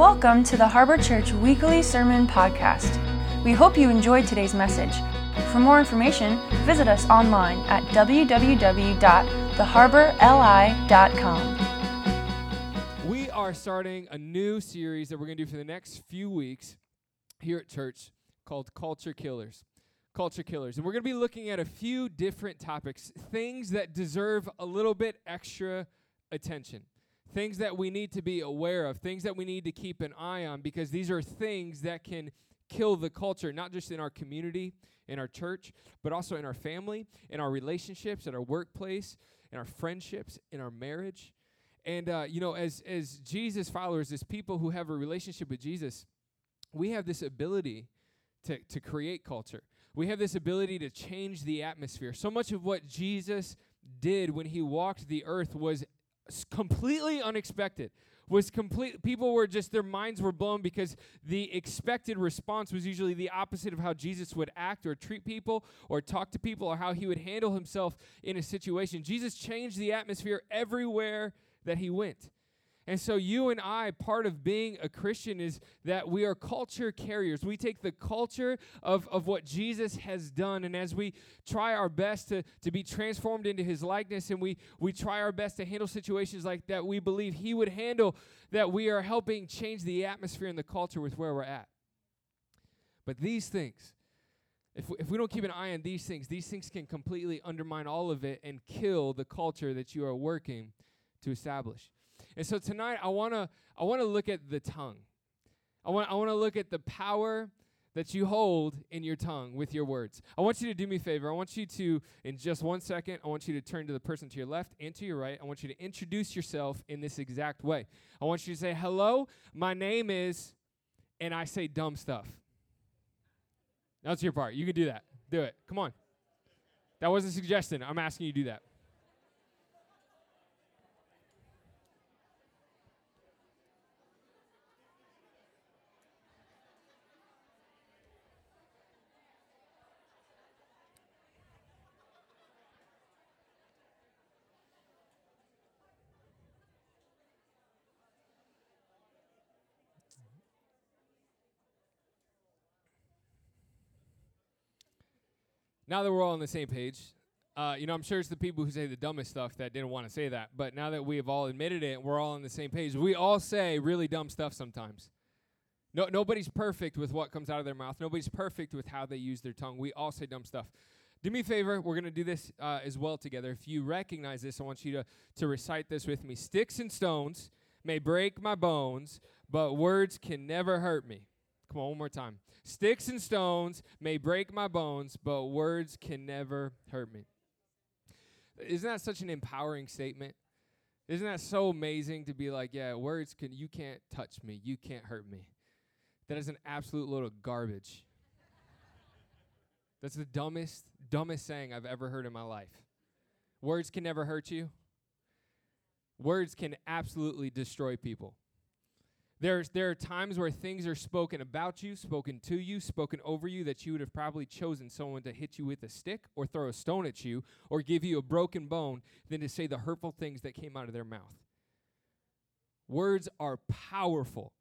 Welcome to the Harbor Church Weekly Sermon Podcast. We hope you enjoyed today's message. For more information, visit us online at www.theharborli.com. We are starting a new series that we're going to do for the next few weeks here at church called Culture Killers. Culture Killers. And we're going to be looking at a few different topics, things that deserve a little bit extra attention things that we need to be aware of, things that we need to keep an eye on, because these are things that can kill the culture, not just in our community, in our church, but also in our family, in our relationships, in our workplace, in our friendships, in our marriage. And uh, you know, as as Jesus followers, as people who have a relationship with Jesus, we have this ability to to create culture. We have this ability to change the atmosphere. So much of what Jesus did when he walked the earth was completely unexpected was complete people were just their minds were blown because the expected response was usually the opposite of how Jesus would act or treat people or talk to people or how he would handle himself in a situation. Jesus changed the atmosphere everywhere that he went. And so, you and I, part of being a Christian is that we are culture carriers. We take the culture of, of what Jesus has done, and as we try our best to, to be transformed into his likeness, and we, we try our best to handle situations like that, we believe he would handle, that we are helping change the atmosphere and the culture with where we're at. But these things, if we, if we don't keep an eye on these things, these things can completely undermine all of it and kill the culture that you are working to establish. And so tonight I want to I want to look at the tongue. I want I want to look at the power that you hold in your tongue with your words. I want you to do me a favor. I want you to in just one second, I want you to turn to the person to your left and to your right. I want you to introduce yourself in this exact way. I want you to say, "Hello, my name is," and I say dumb stuff. That's your part. You can do that. Do it. Come on. That wasn't a suggestion. I'm asking you to do that. Now that we're all on the same page, uh, you know, I'm sure it's the people who say the dumbest stuff that didn't want to say that. But now that we have all admitted it, we're all on the same page. We all say really dumb stuff sometimes. No, nobody's perfect with what comes out of their mouth. Nobody's perfect with how they use their tongue. We all say dumb stuff. Do me a favor. We're going to do this uh, as well together. If you recognize this, I want you to, to recite this with me. Sticks and stones may break my bones, but words can never hurt me. Come on, one more time. Sticks and stones may break my bones, but words can never hurt me. Isn't that such an empowering statement? Isn't that so amazing to be like, yeah, words can you can't touch me, you can't hurt me. That is an absolute load of garbage. That's the dumbest, dumbest saying I've ever heard in my life. Words can never hurt you. Words can absolutely destroy people. There's, there are times where things are spoken about you, spoken to you, spoken over you that you would have probably chosen someone to hit you with a stick or throw a stone at you or give you a broken bone than to say the hurtful things that came out of their mouth. Words are powerful.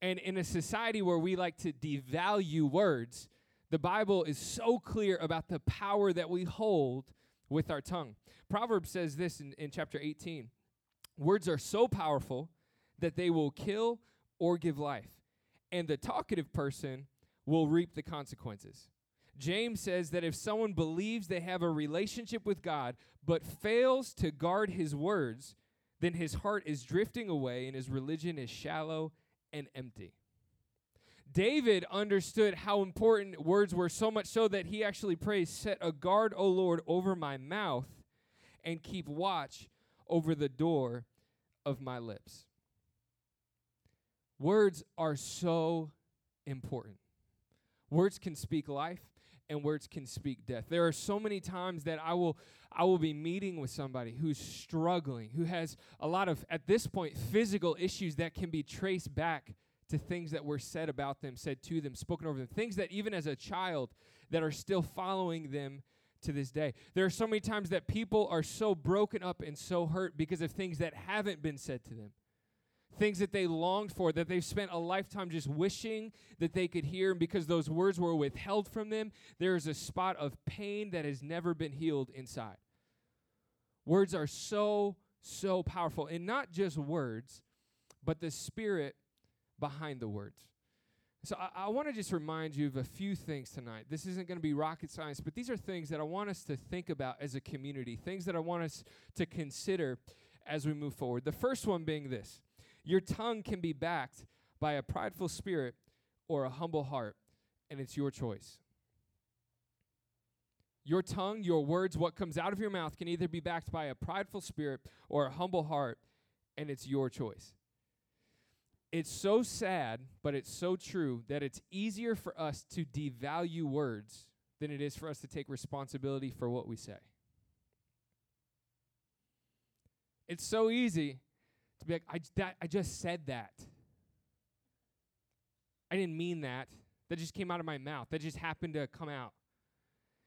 And in a society where we like to devalue words, the Bible is so clear about the power that we hold with our tongue. Proverbs says this in, in chapter 18 Words are so powerful that they will kill or give life, and the talkative person will reap the consequences. James says that if someone believes they have a relationship with God but fails to guard his words, then his heart is drifting away and his religion is shallow and empty. David understood how important words were, so much so that he actually prays, Set a guard, O Lord, over my mouth and keep watch over the door of my lips. Words are so important. Words can speak life and words can speak death. There are so many times that I will I will be meeting with somebody who's struggling, who has a lot of at this point physical issues that can be traced back to things that were said about them, said to them, spoken over them, things that even as a child that are still following them to this day. There are so many times that people are so broken up and so hurt because of things that haven't been said to them things that they longed for, that they've spent a lifetime just wishing that they could hear. And because those words were withheld from them, there is a spot of pain that has never been healed inside. Words are so, so powerful. And not just words, but the spirit behind the words. So I, I want to just remind you of a few things tonight. This isn't going to be rocket science, but these are things that I want us to think about as a community, things that I want us to consider as we move forward. The first one being this your tongue can be backed by a prideful spirit or a humble heart, and it's your choice. Your tongue, your words, what comes out of your mouth can either be backed by a prideful spirit or a humble heart, and it's your choice. It's so sad, but it's so true that it's easier for us to devalue words than it is for us to take responsibility for what we say. It's so easy to be like, I, that, I just said that. I didn't mean that. That just came out of my mouth. That just happened to come out.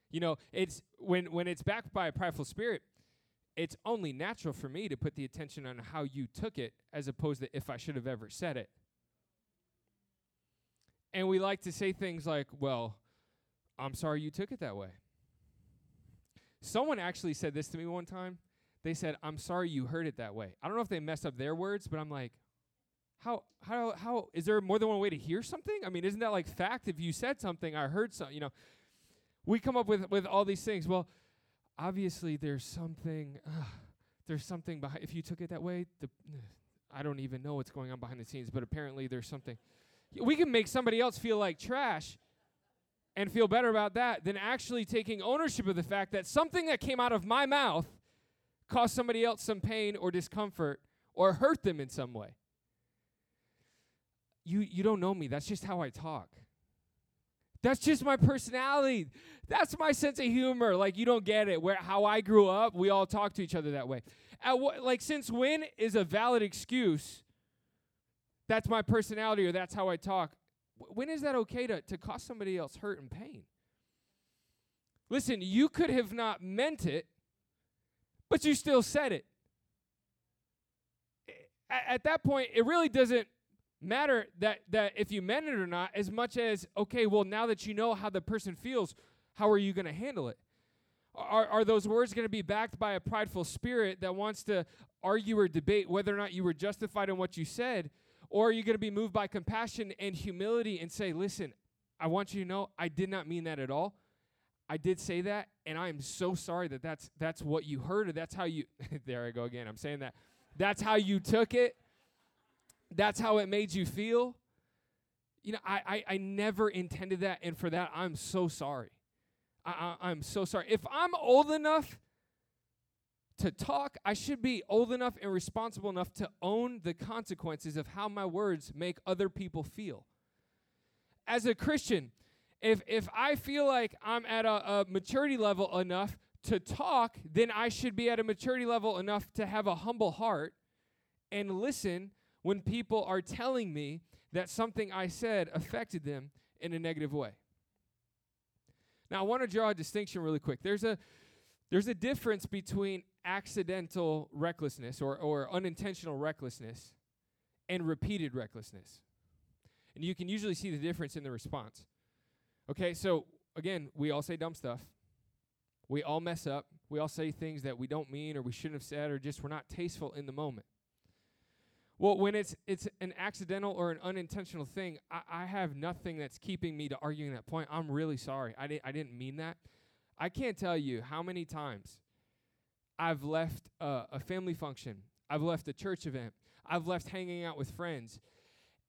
You know, it's when when it's backed by a prideful spirit, it's only natural for me to put the attention on how you took it as opposed to if I should have ever said it. And we like to say things like, well, I'm sorry you took it that way. Someone actually said this to me one time. They said, I'm sorry you heard it that way. I don't know if they messed up their words, but I'm like, how, how, how, is there more than one way to hear something? I mean, isn't that like fact? If you said something, I heard something, you know. We come up with, with all these things. Well, obviously there's something uh, there's something behind if you took it that way the i don't even know what's going on behind the scenes but apparently there's something we can make somebody else feel like trash and feel better about that than actually taking ownership of the fact that something that came out of my mouth caused somebody else some pain or discomfort or hurt them in some way you you don't know me that's just how i talk that's just my personality. That's my sense of humor. Like you don't get it. Where how I grew up, we all talk to each other that way. At what like since when is a valid excuse? That's my personality or that's how I talk. When is that okay to, to cause somebody else hurt and pain? Listen, you could have not meant it, but you still said it. At, at that point, it really doesn't matter that that if you meant it or not as much as okay well now that you know how the person feels how are you going to handle it? Are, are those words going to be backed by a prideful spirit that wants to argue or debate whether or not you were justified in what you said? Or are you going to be moved by compassion and humility and say listen i want you to know i did not mean that at all i did say that and i am so sorry that that's that's what you heard or that's how you there i go again i'm saying that that's how you took it that's how it made you feel. You know, I, I, I never intended that, and for that, I'm so sorry. I, I, I'm so sorry. If I'm old enough to talk, I should be old enough and responsible enough to own the consequences of how my words make other people feel. As a Christian, if if I feel like I'm at a, a, maturity level enough to talk, then I should be at a maturity level enough to have a humble heart and listen when people are telling me that something I said affected them in a negative way. Now, I want to draw a distinction really quick. There's a there's a difference between accidental recklessness or, or unintentional recklessness and repeated recklessness. And you can usually see the difference in the response. Okay, so again, we all say dumb stuff. We all mess up. We all say things that we don't mean or we shouldn't have said or just we're not tasteful in the moment. Well, when it's it's an accidental or an unintentional thing, I, I have nothing that's keeping me to arguing that point. I'm really sorry. I didn't I didn't mean that. I can't tell you how many times I've left uh, a family function. I've left a church event. I've left hanging out with friends.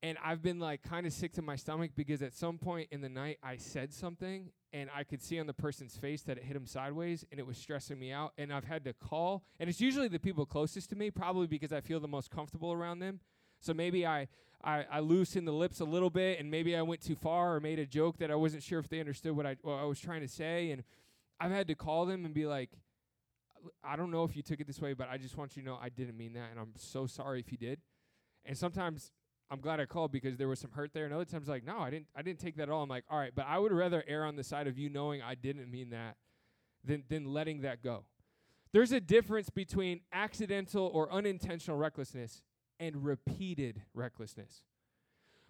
And I've been like kind of sick to my stomach because at some point in the night I said something and I could see on the person's face that it hit him sideways and it was stressing me out. And I've had to call, and it's usually the people closest to me, probably because I feel the most comfortable around them. So maybe I, I, I loosened the lips a little bit, and maybe I went too far or made a joke that I wasn't sure if they understood what I, what I was trying to say. And I've had to call them and be like, I don't know if you took it this way, but I just want you to know I didn't mean that, and I'm so sorry if you did. And sometimes I'm glad I called because there was some hurt there. And other times, like, no, I didn't. I didn't take that at all. I'm like, all right, but I would rather err on the side of you knowing I didn't mean that, than than letting that go. There's a difference between accidental or unintentional recklessness and repeated recklessness.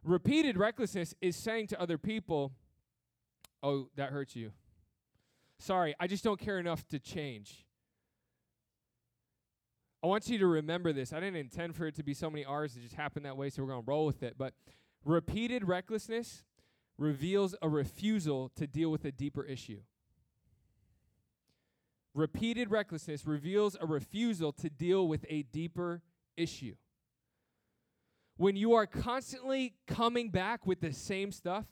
Repeated recklessness is saying to other people, Oh, that hurts you. Sorry, I just don't care enough to change. I want you to remember this. I didn't intend for it to be so many R's, it just happened that way, so we're going to roll with it. But repeated recklessness reveals a refusal to deal with a deeper issue. Repeated recklessness reveals a refusal to deal with a deeper issue. When you are constantly coming back with the same stuff,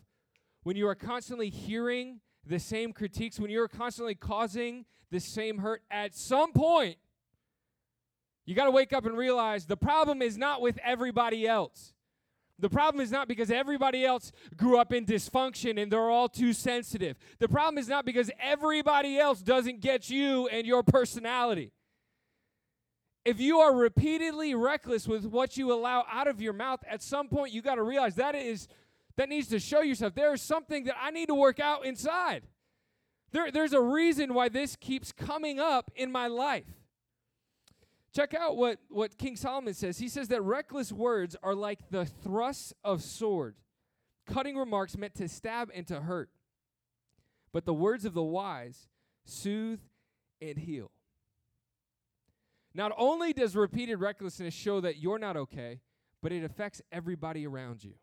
when you are constantly hearing the same critiques, when you're constantly causing the same hurt, at some point, you got to wake up and realize the problem is not with everybody else. The problem is not because everybody else grew up in dysfunction and they're all too sensitive. The problem is not because everybody else doesn't get you and your personality. If you are repeatedly reckless with what you allow out of your mouth, at some point you got to realize that is that needs to show yourself there is something that I need to work out inside. There, there's a reason why this keeps coming up in my life. Check out what, what King Solomon says. He says that reckless words are like the thrusts of sword, cutting remarks meant to stab and to hurt. But the words of the wise soothe and heal. Not only does repeated recklessness show that you're not okay, but it affects everybody around you.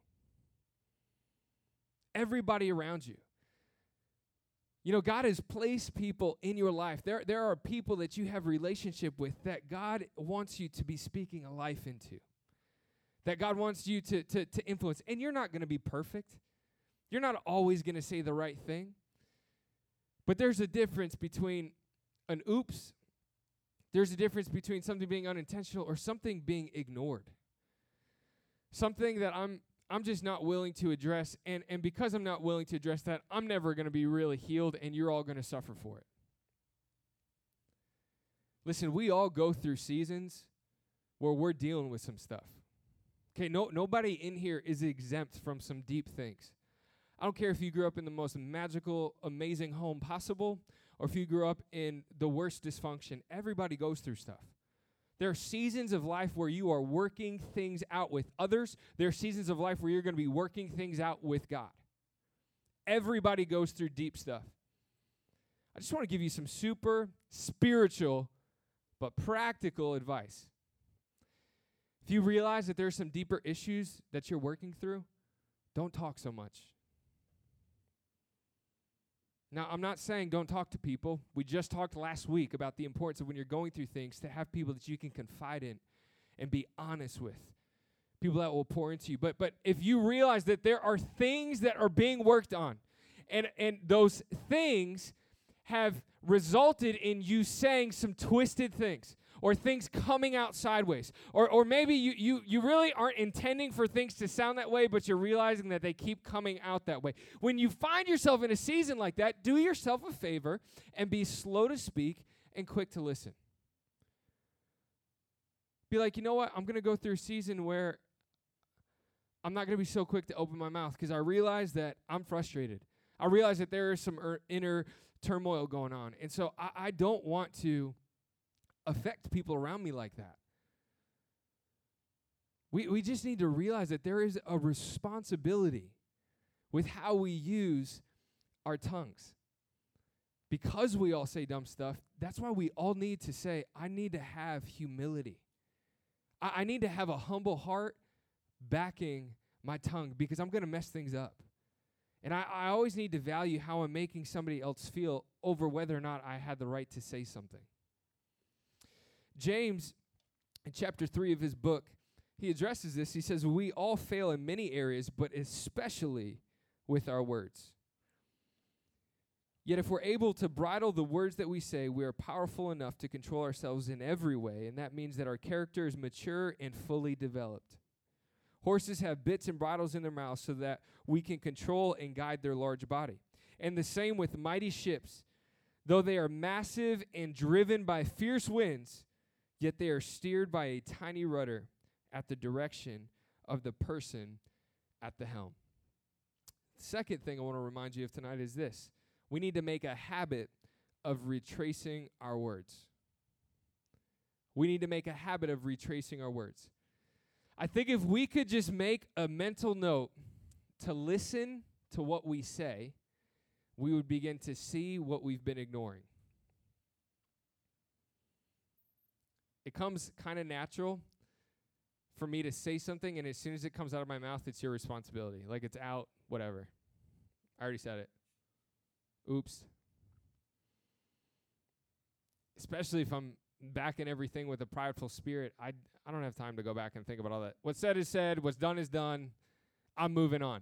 Everybody around you. You know, God has placed people in your life. There, there are people that you have relationship with that God wants you to be speaking a life into. That God wants you to, to, to influence. And you're not going to be perfect. You're not always going to say the right thing. But there's a difference between an oops, there's a difference between something being unintentional or something being ignored. Something that I'm I'm just not willing to address. And, and because I'm not willing to address that, I'm never going to be really healed, and you're all going to suffer for it. Listen, we all go through seasons where we're dealing with some stuff. Okay, no, nobody in here is exempt from some deep things. I don't care if you grew up in the most magical, amazing home possible, or if you grew up in the worst dysfunction. Everybody goes through stuff. There are seasons of life where you are working things out with others. There are seasons of life where you're going to be working things out with God. Everybody goes through deep stuff. I just want to give you some super spiritual but practical advice. If you realize that there are some deeper issues that you're working through, don't talk so much. Now, I'm not saying don't talk to people. We just talked last week about the importance of when you're going through things to have people that you can confide in and be honest with. People that will pour into you. But but if you realize that there are things that are being worked on and and those things have resulted in you saying some twisted things or things coming out sideways. Or, or maybe you, you, you really aren't intending for things to sound that way, but you're realizing that they keep coming out that way. When you find yourself in a season like that, do yourself a favor and be slow to speak and quick to listen. Be like, you know what? I'm going to go through a season where I'm not going to be so quick to open my mouth because I realize that I'm frustrated. I realize that there is some er- inner turmoil going on. And so I, I don't want to affect people around me like that. We, we just need to realize that there is a responsibility with how we use our tongues. Because we all say dumb stuff, that's why we all need to say, I need to have humility. I, I need to have a humble heart backing my tongue because I'm going to mess things up. And I, I always need to value how I'm making somebody else feel over whether or not I had the right to say something. James, in chapter 3 of his book, he addresses this. He says, We all fail in many areas, but especially with our words. Yet, if we're able to bridle the words that we say, we are powerful enough to control ourselves in every way, and that means that our character is mature and fully developed. Horses have bits and bridles in their mouths so that we can control and guide their large body. And the same with mighty ships. Though they are massive and driven by fierce winds, yet they are steered by a tiny rudder at the direction of the person at the helm. Second thing I want to remind you of tonight is this we need to make a habit of retracing our words. We need to make a habit of retracing our words. I think if we could just make a mental note to listen to what we say, we would begin to see what we've been ignoring. It comes kind of natural for me to say something, and as soon as it comes out of my mouth, it's your responsibility. Like it's out, whatever. I already said it. Oops. Especially if I'm backing everything with a prideful spirit, I I don't have time to go back and think about all that. What's said is said, what's done is done. I'm moving on.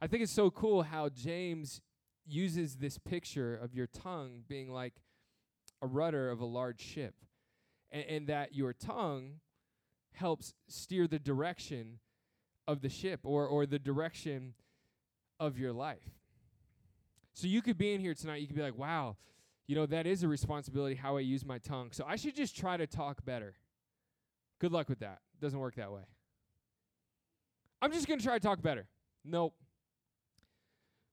I think it's so cool how James uses this picture of your tongue being like a rudder of a large ship, and, and that your tongue helps steer the direction of the ship or, or the direction of your life. So you could be in here tonight, you could be like, wow, you know, that is a responsibility how I use my tongue. So I should just try to talk better. Good luck with that. Doesn't work that way. I'm just going to try to talk better. Nope.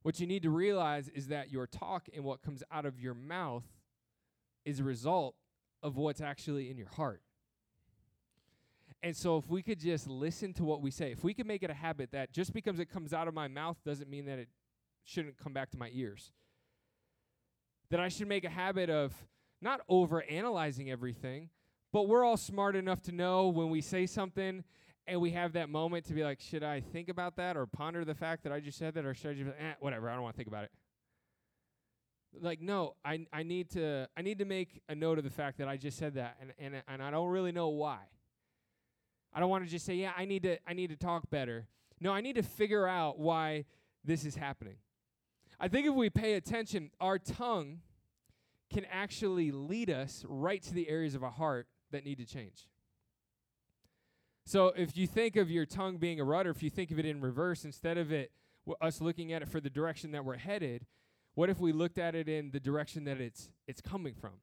What you need to realize is that your talk and what comes out of your mouth is a result of what's actually in your heart. And so, if we could just listen to what we say, if we could make it a habit that just because it comes out of my mouth doesn't mean that it shouldn't come back to my ears, that I should make a habit of not over analyzing everything, but we're all smart enough to know when we say something and we have that moment to be like, should I think about that or ponder the fact that I just said that, or should I just, eh, whatever, I don't want to think about it. Like, no, I I need to I need to make a note of the fact that I just said that, and and and I don't really know why. I don't want to just say, yeah, I need to I need to talk better. No, I need to figure out why this is happening. I think if we pay attention, our tongue can actually lead us right to the areas of our heart that need to change. So if you think of your tongue being a rudder, if you think of it in reverse, instead of it us looking at it for the direction that we're headed, what if we looked at it in the direction that it's it's coming from?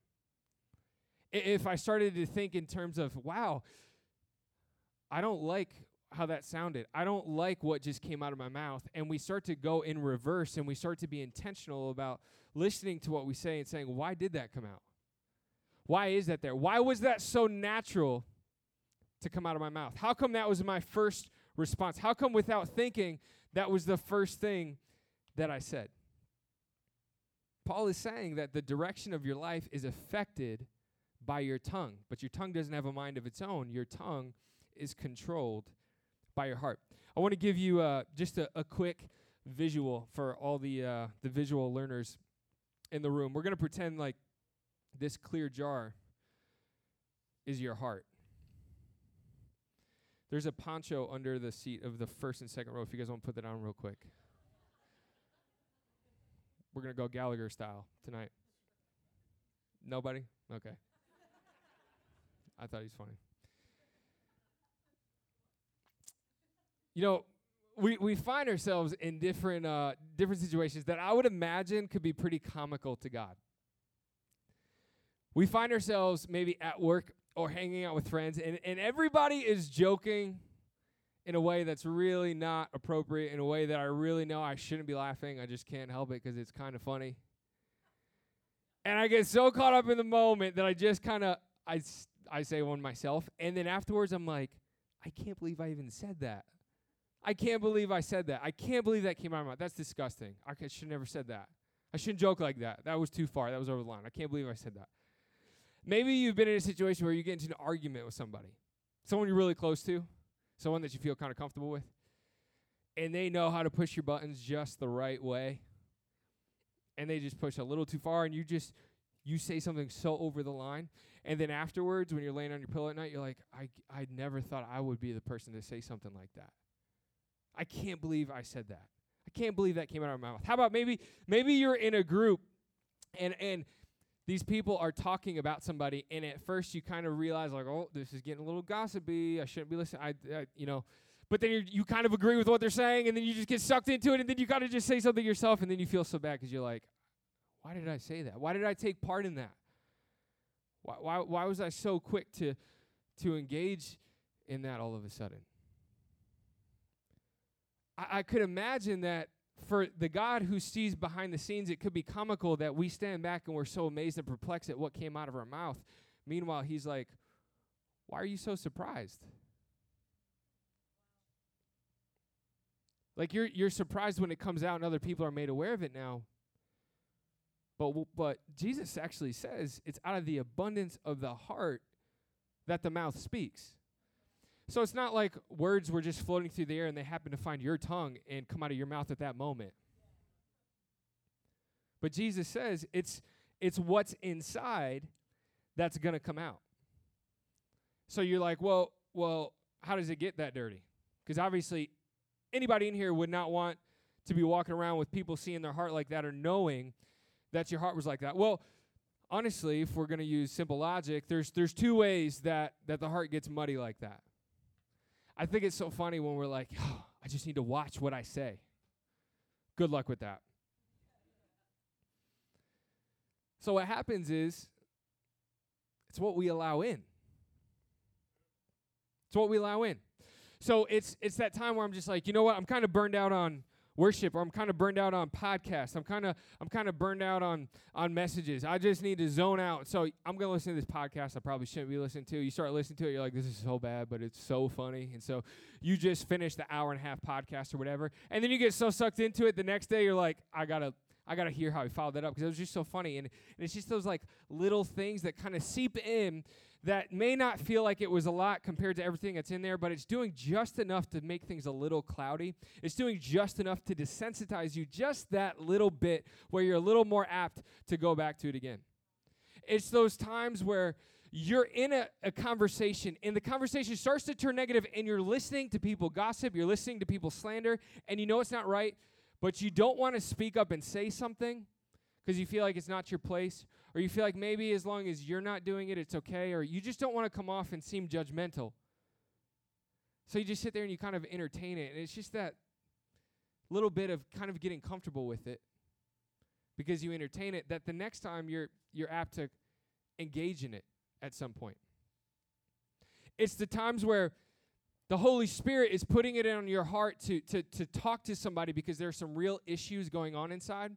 If I started to think in terms of, wow, I don't like how that sounded. I don't like what just came out of my mouth. And we start to go in reverse and we start to be intentional about listening to what we say and saying, why did that come out? Why is that there? Why was that so natural to come out of my mouth? How come that was my first response? How come without thinking that was the first thing that I said? Paul is saying that the direction of your life is affected by your tongue, but your tongue doesn't have a mind of its own. Your tongue is controlled by your heart. I want to give you uh, just a, a, quick visual for all the uh, the visual learners in the room. We're going to pretend like this clear jar is your heart. There's a poncho under the seat of the first and second row. If you guys want to put that on real quick, we're to go Gallagher style tonight. Nobody? Okay. I thought he was funny. you know, we, we find ourselves in different uh, different situations that I would imagine could be pretty comical to God. We find ourselves maybe at work or hanging out with friends, and, and everybody is joking in a way that's really not appropriate, in a way that I really know I shouldn't be laughing. I just can't help it because it's kind of funny. And I get so caught up in the moment that I just kind of I, I say one myself, and then afterwards I'm like, I can't believe I even said that. I can't believe I said that. I can't believe that came out of my mouth. That's disgusting. I should have never said that. I shouldn't joke like that. That was too far. That was over the line. I can't believe I said that. Maybe you've been in a situation where you get into an argument with somebody, someone you're really close to, someone that you feel kind of comfortable with, and they know how to push your buttons just the right way, and they just push a little too far, and you just you say something so over the line, and then afterwards, when you're laying on your pillow at night, you're like, I I never thought I would be the person to say something like that. I can't believe I said that. I can't believe that came out of my mouth. How about maybe maybe you're in a group and and these people are talking about somebody and at first you kind of realize like, "Oh, this is getting a little gossipy. I shouldn't be listening." I, I you know, but then you kind of agree with what they're saying and then you just get sucked into it and then you got to just say something yourself and then you feel so bad cuz you're like, "Why did I say that? Why did I take part in that? Why why why was I so quick to to engage in that all of a sudden?" I, I could imagine that for the God who sees behind the scenes, it could be comical that we stand back and we're so amazed and perplexed at what came out of our mouth. Meanwhile, he's like, Why are you so surprised? Like you're you're surprised when it comes out and other people are made aware of it now. But but Jesus actually says it's out of the abundance of the heart that the mouth speaks. So it's not like words were just floating through the air and they happen to find your tongue and come out of your mouth at that moment. But Jesus says it's it's what's inside that's going to come out. So you're like, "Well, well, how does it get that dirty?" Cuz obviously anybody in here would not want to be walking around with people seeing their heart like that or knowing that your heart was like that. Well, honestly, if we're going to use simple logic, there's there's two ways that that the heart gets muddy like that. I think it's so funny when we're like, oh, I just need to watch what I say. Good luck with that. So what happens is it's what we allow in. It's what we allow in. So it's it's that time where I'm just like, you know what? I'm kind of burned out on worship or I'm kind of burned out on podcasts. I'm kind of I'm kind of burned out on on messages. I just need to zone out. So I'm going to listen to this podcast I probably shouldn't be listening to. You start listening to it, you're like this is so bad, but it's so funny. And so you just finish the hour and a half podcast or whatever. And then you get so sucked into it the next day you're like I got to I got to hear how he followed that up because it was just so funny. And, and it's just those like little things that kind of seep in that may not feel like it was a lot compared to everything that's in there, but it's doing just enough to make things a little cloudy. It's doing just enough to desensitize you just that little bit where you're a little more apt to go back to it again. It's those times where you're in a, a, conversation and the conversation starts to turn negative and you're listening to people gossip, you're listening to people slander, and you know it's not right, but you don't want to speak up and say something because you feel like it's not your place, or you feel like maybe as long as you're not doing it, it's okay, or you just don't want to come off and seem judgmental. So you just sit there and you kind of entertain it. And it's just that little bit of kind of getting comfortable with it because you entertain it that the next time you're you're apt to engage in it at some point. It's the times where the Holy Spirit is putting it on your heart to, to, to talk to somebody because there are some real issues going on inside.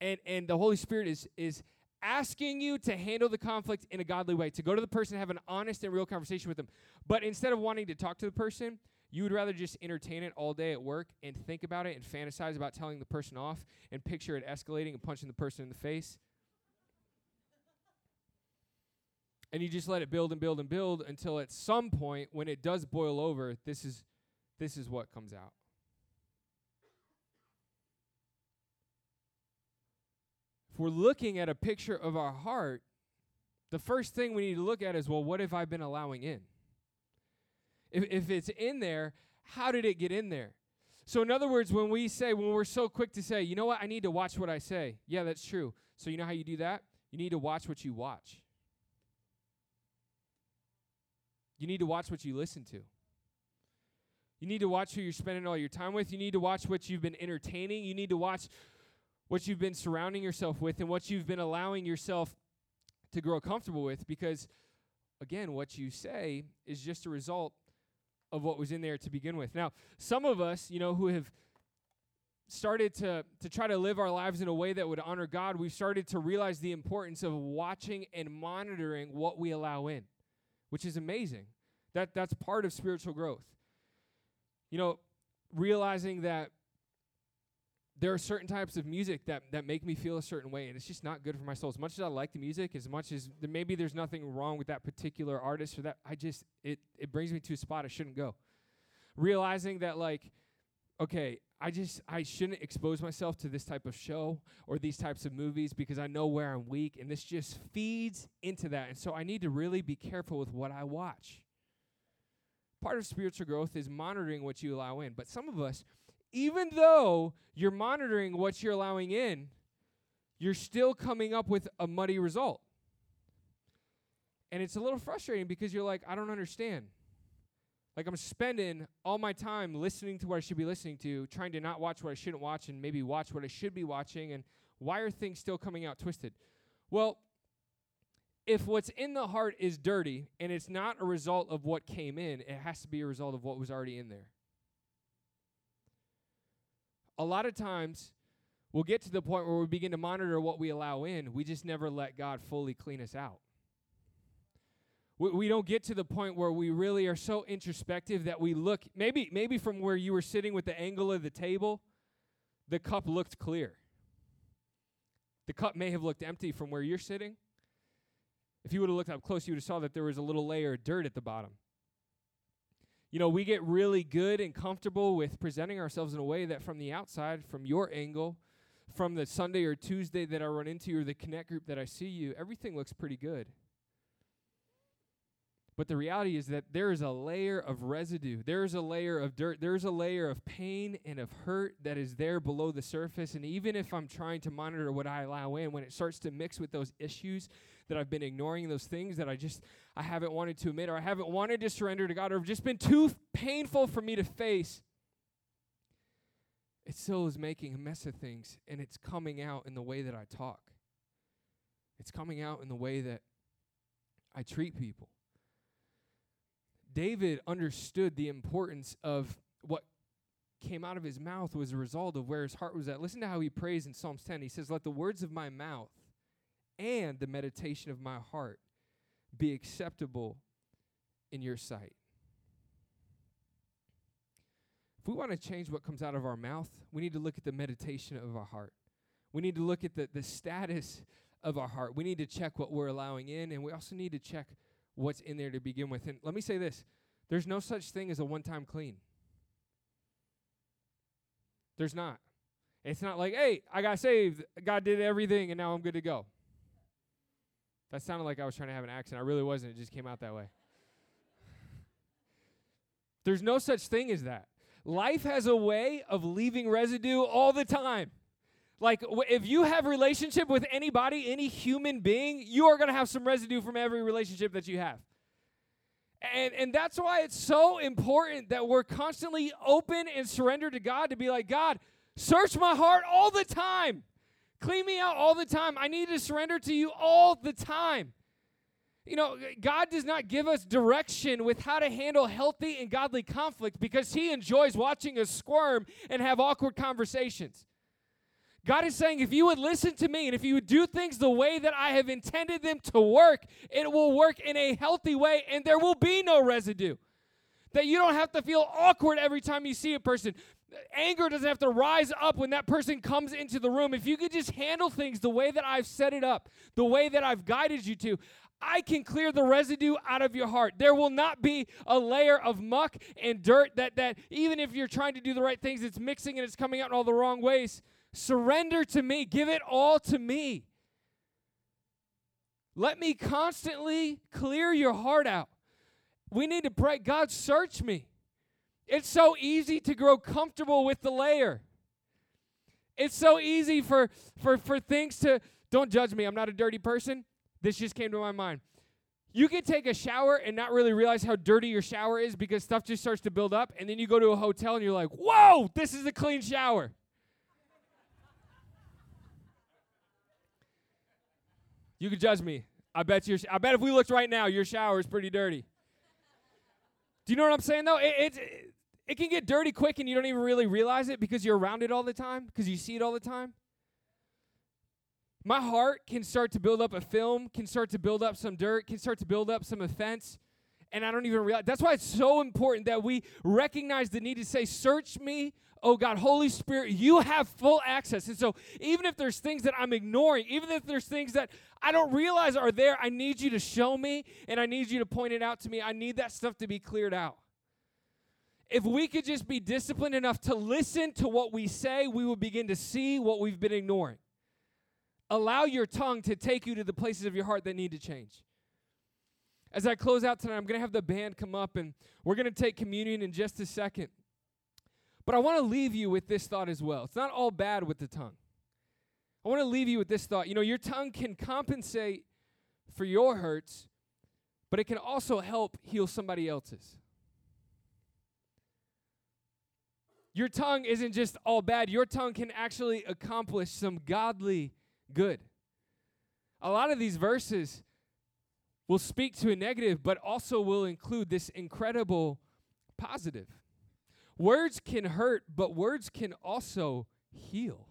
And, and the Holy Spirit is, is asking you to handle the conflict in a godly way, to go to the person have an honest and real conversation with them. But instead of wanting to talk to the person, you would rather just entertain it all day at work and think about it and fantasize about telling the person off and picture it escalating and punching the person in the face. and you just let it build and build and build until at some point when it does boil over, this is this is what comes out. We're looking at a picture of our heart, the first thing we need to look at is well, what have I been allowing in? If, if it's in there, how did it get in there? So, in other words, when we say, when we're so quick to say, you know what, I need to watch what I say. Yeah, that's true. So, you know how you do that? You need to watch what you watch. You need to watch what you listen to. You need to watch who you're spending all your time with. You need to watch what you've been entertaining. You need to watch what you've been surrounding yourself with and what you've been allowing yourself to grow comfortable with because again what you say is just a result of what was in there to begin with. Now some of us you know who have started to to try to live our lives in a way that would honor god we've started to realize the importance of watching and monitoring what we allow in which is amazing. That that's part of spiritual growth. You know realizing that there are certain types of music that, that make me feel a certain way, and it's just not good for my soul. As much as I like the music, as much as th- maybe there's nothing wrong with that particular artist or that, I just it it brings me to a spot I shouldn't go. Realizing that like, okay, I just I shouldn't expose myself to this type of show or these types of movies because I know where I'm weak, and this just feeds into that. And so I need to really be careful with what I watch. Part of spiritual growth is monitoring what you allow in, but some of us even though you're monitoring what you're allowing in, you're still coming up with a muddy result. And it's a little frustrating because you're like, I don't understand. Like, I'm spending all my time listening to what I should be listening to, trying to not watch what I shouldn't watch, and maybe watch what I should be watching. And why are things still coming out twisted? Well, if what's in the heart is dirty and it's not a result of what came in, it has to be a result of what was already in there a lot of times we'll get to the point where we begin to monitor what we allow in. We just never let God fully clean us out. We, we don't get to the point where we really are so introspective that we look, maybe, maybe from where you were sitting with the angle of the table, the cup looked clear. The cup may have looked empty from where you're sitting. If you would have looked up close, you would have saw that there was a little layer of dirt at the bottom. You know, we get really good and comfortable with presenting ourselves in a way that from the outside, from your angle, from the Sunday or Tuesday that I run into you or the connect group that I see you, everything looks pretty good. But the reality is that there is a layer of residue. There is a layer of dirt. There's a layer of pain and of hurt that is there below the surface. And even if I'm trying to monitor what I allow in, when it starts to mix with those issues that I've been ignoring, those things that I just I haven't wanted to admit or I haven't wanted to surrender to God or have just been too painful for me to face, it still is making a mess of things and it's coming out in the way that I talk. It's coming out in the way that I treat people. David understood the importance of what came out of his mouth was a result of where his heart was at. Listen to how he prays in Psalms 10. He says, Let the words of my mouth and the meditation of my heart be acceptable in your sight. If we want to change what comes out of our mouth, we need to look at the meditation of our heart. We need to look at the, the status of our heart. We need to check what we're allowing in, and we also need to check what's in there to begin with. And let me say this there's no such thing as a one time clean. There's not. It's not like, hey, I got saved, God did everything, and now I'm good to go. That sounded like I was trying to have an accent. I really wasn't. It just came out that way. There's no such thing as that. Life has a way of leaving residue all the time. Like if you have relationship with anybody, any human being, you are going to have some residue from every relationship that you have. And and that's why it's so important that we're constantly open and surrendered to God to be like, God, search my heart all the time. Clean me out all the time. I need to surrender to you all the time. You know, God does not give us direction with how to handle healthy and godly conflict because He enjoys watching us squirm and have awkward conversations. God is saying, if you would listen to me and if you would do things the way that I have intended them to work, it will work in a healthy way and there will be no residue. That you don't have to feel awkward every time you see a person. Anger doesn't have to rise up when that person comes into the room. If you could just handle things the way that I've set it up, the way that I've guided you to, I can clear the residue out of your heart. There will not be a layer of muck and dirt that that even if you're trying to do the right things, it's mixing and it's coming out in all the wrong ways. Surrender to me. Give it all to me. Let me constantly clear your heart out. We need to pray, God, search me. It's so easy to grow comfortable with the layer. It's so easy for for for things to don't judge me. I'm not a dirty person. This just came to my mind. You can take a shower and not really realize how dirty your shower is because stuff just starts to build up and then you go to a hotel and you're like, "Whoa, this is a clean shower." You could judge me. I bet your. Sh- I bet if we looked right now, your shower is pretty dirty. Do you know what I'm saying though? It, it, it can get dirty quick and you don't even really realize it because you're around it all the time because you see it all the time. My heart can start to build up a film, can start to build up some dirt, can start to build up some offense, and I don't even realize. That's why it's so important that we recognize the need to say, "Search me, oh God, Holy Spirit, you have full access. And so, even if there's things that I'm ignoring, even if there's things that I don't realize are there, I need you to show me and I need you to point it out to me. I need that stuff to be cleared out. If we could just be disciplined enough to listen to what we say, we will begin to see what we've been ignoring. Allow your tongue to take you to the places of your heart that need to change. As I close out tonight, I'm going to have the band come up and we're going to take communion in just a second. But I want to leave you with this thought as well. It's not all bad with the tongue. I want to leave you with this thought. You know, your tongue can compensate for your hurts, but it can also help heal somebody else's. Your tongue isn't just all bad, your tongue can actually accomplish some godly good. A lot of these verses will speak to a negative, but also will include this incredible positive. Words can hurt, but words can also heal.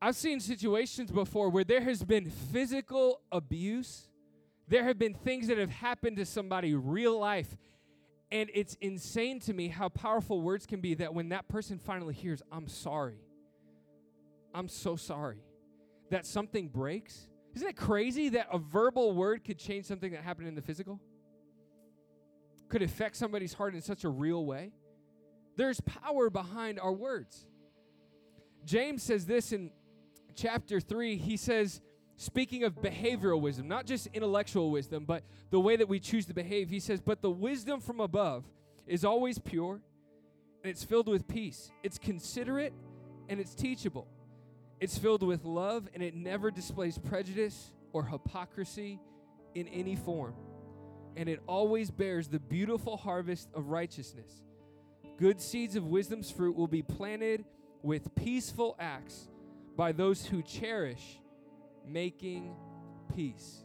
I've seen situations before where there has been physical abuse. There have been things that have happened to somebody real life. And it's insane to me how powerful words can be that when that person finally hears, I'm sorry. I'm so sorry. That something breaks. Isn't it crazy that a verbal word could change something that happened in the physical? Could affect somebody's heart in such a real way? There's power behind our words. James says this in chapter 3. He says, speaking of behavioral wisdom, not just intellectual wisdom, but the way that we choose to behave, he says, But the wisdom from above is always pure, and it's filled with peace. It's considerate, and it's teachable. It's filled with love, and it never displays prejudice or hypocrisy in any form. And it always bears the beautiful harvest of righteousness. Good seeds of wisdom's fruit will be planted with peaceful acts by those who cherish making peace.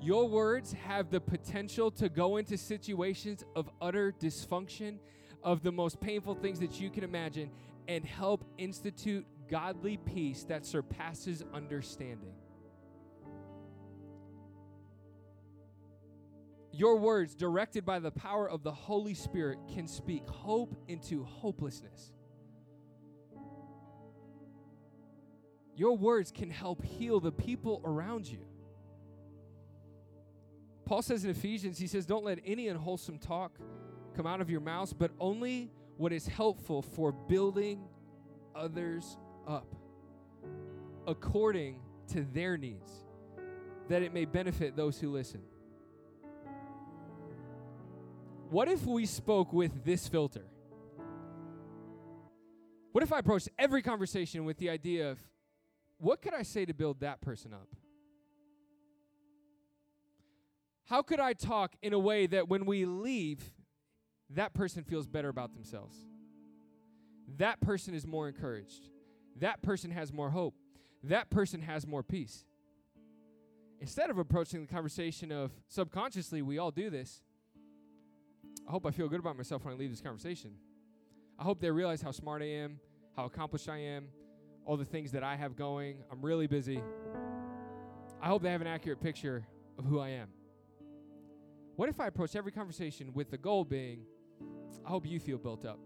Your words have the potential to go into situations of utter dysfunction, of the most painful things that you can imagine, and help institute godly peace that surpasses understanding. Your words, directed by the power of the Holy Spirit, can speak hope into hopelessness. Your words can help heal the people around you. Paul says in Ephesians, he says, Don't let any unwholesome talk come out of your mouths, but only what is helpful for building others up according to their needs, that it may benefit those who listen. What if we spoke with this filter? What if I approached every conversation with the idea of what could I say to build that person up? How could I talk in a way that when we leave, that person feels better about themselves? That person is more encouraged. That person has more hope. That person has more peace. Instead of approaching the conversation of subconsciously, we all do this. I hope I feel good about myself when I leave this conversation. I hope they realize how smart I am, how accomplished I am, all the things that I have going. I'm really busy. I hope they have an accurate picture of who I am. What if I approach every conversation with the goal being, I hope you feel built up?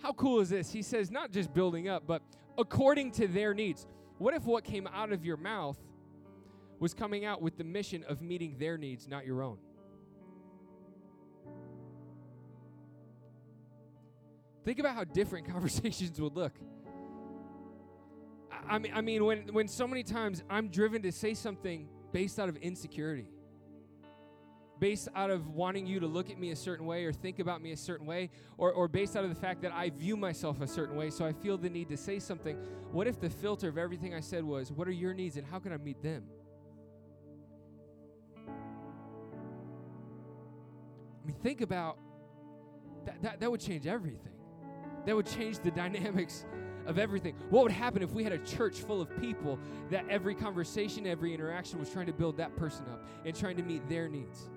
How cool is this? He says, not just building up, but according to their needs. What if what came out of your mouth was coming out with the mission of meeting their needs, not your own? Think about how different conversations would look. I mean, I mean, when when so many times I'm driven to say something based out of insecurity, based out of wanting you to look at me a certain way or think about me a certain way, or, or based out of the fact that I view myself a certain way, so I feel the need to say something. What if the filter of everything I said was, What are your needs and how can I meet them? I mean, think about that, that, that would change everything. That would change the dynamics of everything. What would happen if we had a church full of people that every conversation, every interaction was trying to build that person up and trying to meet their needs?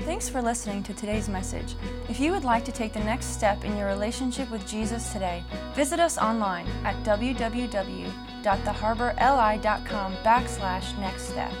Thanks for listening to today's message. If you would like to take the next step in your relationship with Jesus today, visit us online at www.theharborli.com backslash next step.